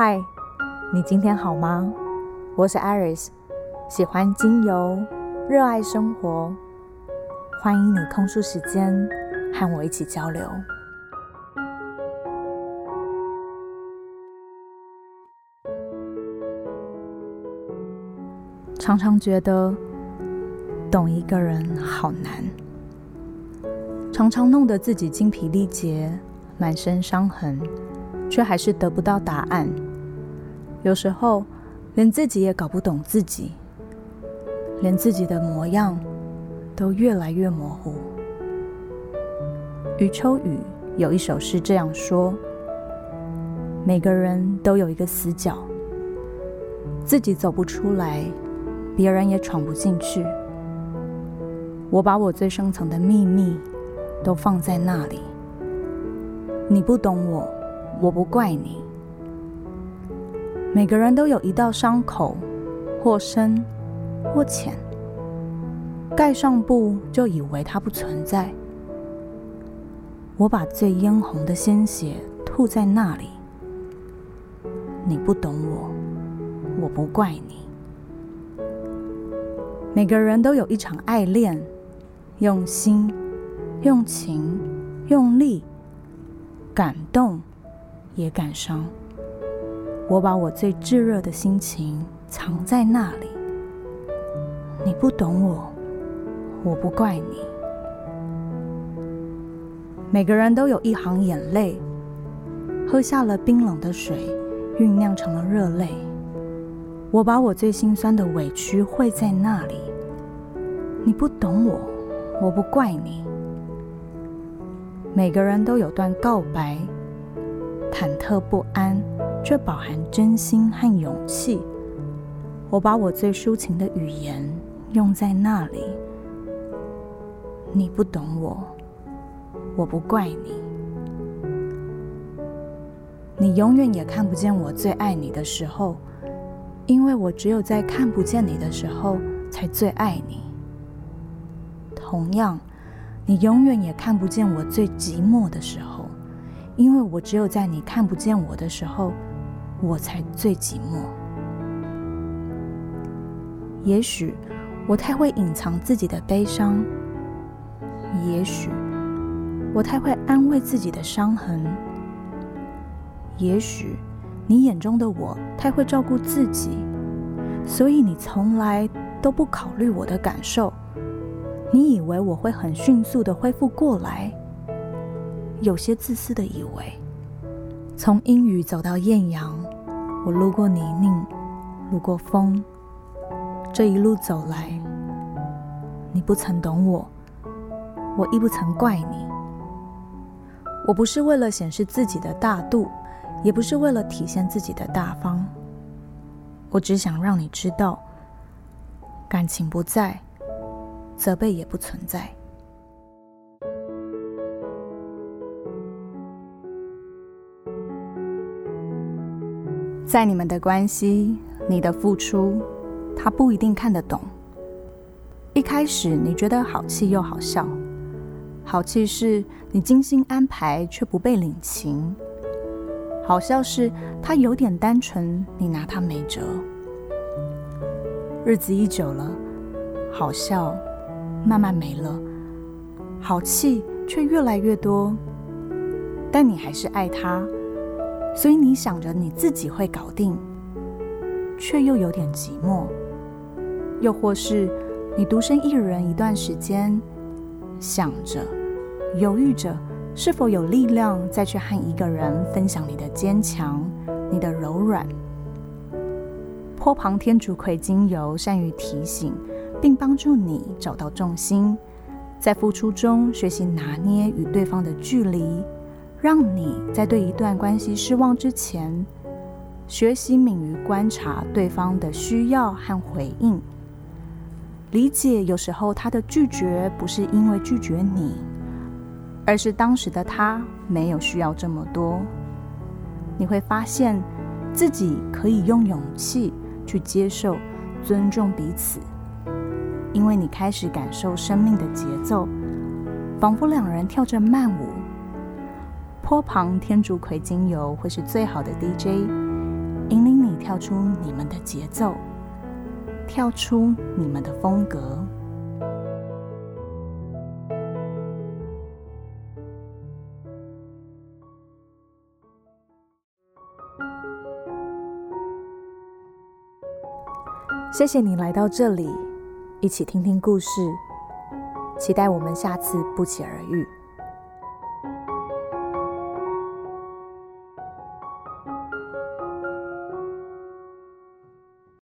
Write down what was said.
嗨，你今天好吗？我是 Iris，喜欢精油，热爱生活，欢迎你空出时间和我一起交流。常常觉得懂一个人好难，常常弄得自己精疲力竭，满身伤痕，却还是得不到答案。有时候连自己也搞不懂自己，连自己的模样都越来越模糊。余秋雨有一首诗这样说：“每个人都有一个死角，自己走不出来。”别人也闯不进去。我把我最深层的秘密都放在那里。你不懂我，我不怪你。每个人都有一道伤口，或深或浅，盖上布就以为它不存在。我把最嫣红的鲜血吐在那里。你不懂我，我不怪你。每个人都有一场爱恋，用心、用情、用力，感动也感伤。我把我最炙热的心情藏在那里。你不懂我，我不怪你。每个人都有一行眼泪，喝下了冰冷的水，酝酿成了热泪。我把我最心酸的委屈汇在那里。你不懂我，我不怪你。每个人都有段告白，忐忑不安，却饱含真心和勇气。我把我最抒情的语言用在那里。你不懂我，我不怪你。你永远也看不见我最爱你的时候，因为我只有在看不见你的时候，才最爱你。同样，你永远也看不见我最寂寞的时候，因为我只有在你看不见我的时候，我才最寂寞。也许我太会隐藏自己的悲伤，也许我太会安慰自己的伤痕，也许你眼中的我太会照顾自己，所以你从来都不考虑我的感受。你以为我会很迅速的恢复过来？有些自私的以为，从阴雨走到艳阳，我路过泥泞，路过风，这一路走来，你不曾懂我，我亦不曾怪你。我不是为了显示自己的大度，也不是为了体现自己的大方，我只想让你知道，感情不在。责备也不存在。在你们的关系，你的付出，他不一定看得懂。一开始你觉得好气又好笑，好气是你精心安排却不被领情，好笑是他有点单纯，你拿他没辙。日子一久了，好笑。慢慢没了，好气却越来越多，但你还是爱他，所以你想着你自己会搞定，却又有点寂寞。又或是你独身一人一段时间，想着、犹豫着是否有力量再去和一个人分享你的坚强、你的柔软。坡旁天竺葵精油善于提醒。并帮助你找到重心，在付出中学习拿捏与对方的距离，让你在对一段关系失望之前，学习敏于观察对方的需要和回应，理解有时候他的拒绝不是因为拒绝你，而是当时的他没有需要这么多。你会发现自己可以用勇气去接受、尊重彼此。因为你开始感受生命的节奏，仿佛两人跳着慢舞。坡旁天竺葵精油会是最好的 DJ，引领你跳出你们的节奏，跳出你们的风格。谢谢你来到这里，一起听听故事。期待我们下次不期而遇。